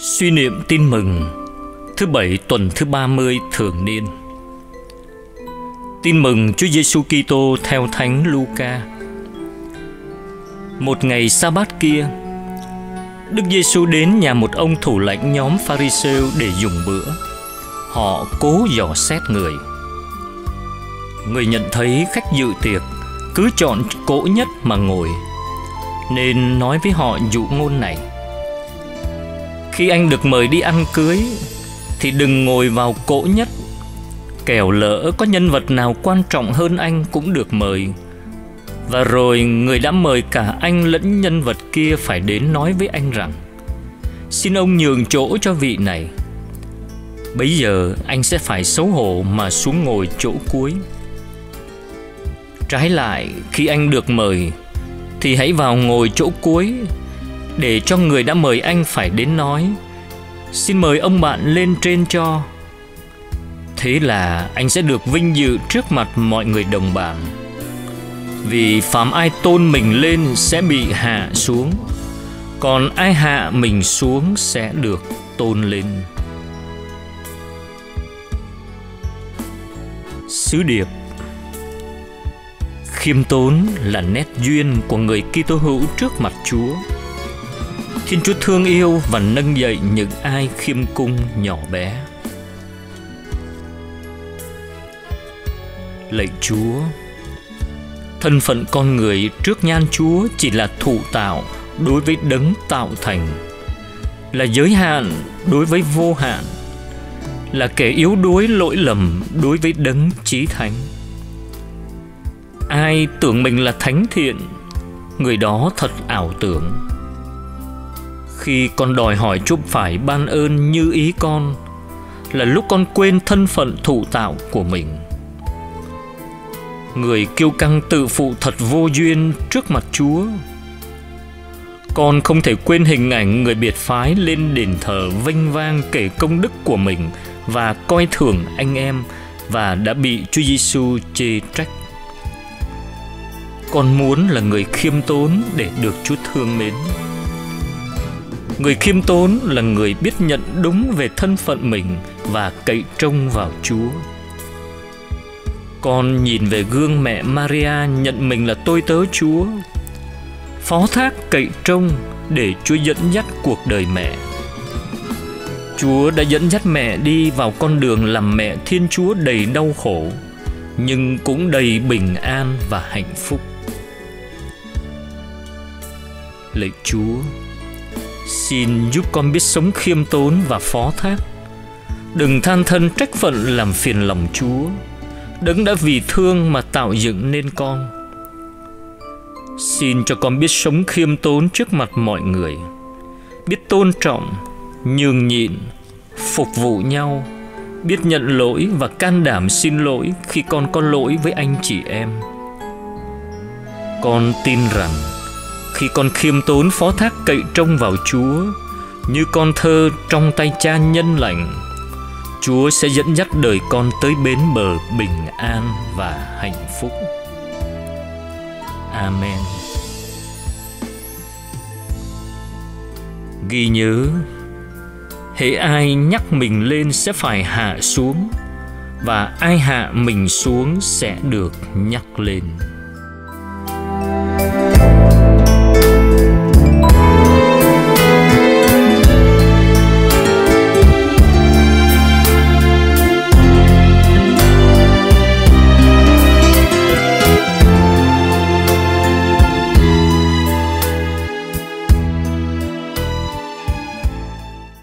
Suy niệm tin mừng Thứ bảy tuần thứ 30 thường niên Tin mừng Chúa Giêsu Kitô theo Thánh Luca. Một ngày sa bát kia, Đức Giêsu đến nhà một ông thủ lãnh nhóm Pharisêu để dùng bữa. Họ cố dò xét người. Người nhận thấy khách dự tiệc cứ chọn cỗ nhất mà ngồi, nên nói với họ dụ ngôn này: khi anh được mời đi ăn cưới, thì đừng ngồi vào cỗ nhất. Kẻo lỡ có nhân vật nào quan trọng hơn anh cũng được mời. Và rồi người đã mời cả anh lẫn nhân vật kia phải đến nói với anh rằng, xin ông nhường chỗ cho vị này. Bấy giờ anh sẽ phải xấu hổ mà xuống ngồi chỗ cuối. Trái lại, khi anh được mời, thì hãy vào ngồi chỗ cuối để cho người đã mời anh phải đến nói xin mời ông bạn lên trên cho thế là anh sẽ được vinh dự trước mặt mọi người đồng bạn. vì phạm ai tôn mình lên sẽ bị hạ xuống, còn ai hạ mình xuống sẽ được tôn lên sứ điệp khiêm tốn là nét duyên của người Kitô hữu trước mặt Chúa xin Chúa thương yêu và nâng dậy những ai khiêm cung nhỏ bé. Lạy Chúa, thân phận con người trước nhan Chúa chỉ là thụ tạo đối với đấng tạo thành, là giới hạn đối với vô hạn, là kẻ yếu đuối lỗi lầm đối với đấng chí thánh. Ai tưởng mình là thánh thiện, người đó thật ảo tưởng. Khi con đòi hỏi Chúa phải ban ơn như ý con, là lúc con quên thân phận thụ tạo của mình người kiêu căng tự phụ thật vô duyên trước mặt Chúa. Con không thể quên hình ảnh người biệt phái lên đền thờ vênh vang kể công đức của mình và coi thường anh em và đã bị Chúa Giêsu chê trách. Con muốn là người khiêm tốn để được Chúa thương mến. Người khiêm tốn là người biết nhận đúng về thân phận mình và cậy trông vào Chúa. Con nhìn về gương mẹ Maria nhận mình là tôi tớ Chúa. Phó thác cậy trông để Chúa dẫn dắt cuộc đời mẹ. Chúa đã dẫn dắt mẹ đi vào con đường làm mẹ Thiên Chúa đầy đau khổ, Nhưng cũng đầy bình an và hạnh phúc. Lạy Chúa Xin giúp con biết sống khiêm tốn và phó thác. Đừng than thân trách phận làm phiền lòng Chúa. Đấng đã vì thương mà tạo dựng nên con. Xin cho con biết sống khiêm tốn trước mặt mọi người. Biết tôn trọng, nhường nhịn, phục vụ nhau. Biết nhận lỗi và can đảm xin lỗi khi con có lỗi với anh chị em. Con tin rằng khi con khiêm tốn phó thác cậy trông vào Chúa Như con thơ trong tay cha nhân lành Chúa sẽ dẫn dắt đời con tới bến bờ bình an và hạnh phúc. Amen. Ghi nhớ, hễ ai nhắc mình lên sẽ phải hạ xuống và ai hạ mình xuống sẽ được nhắc lên.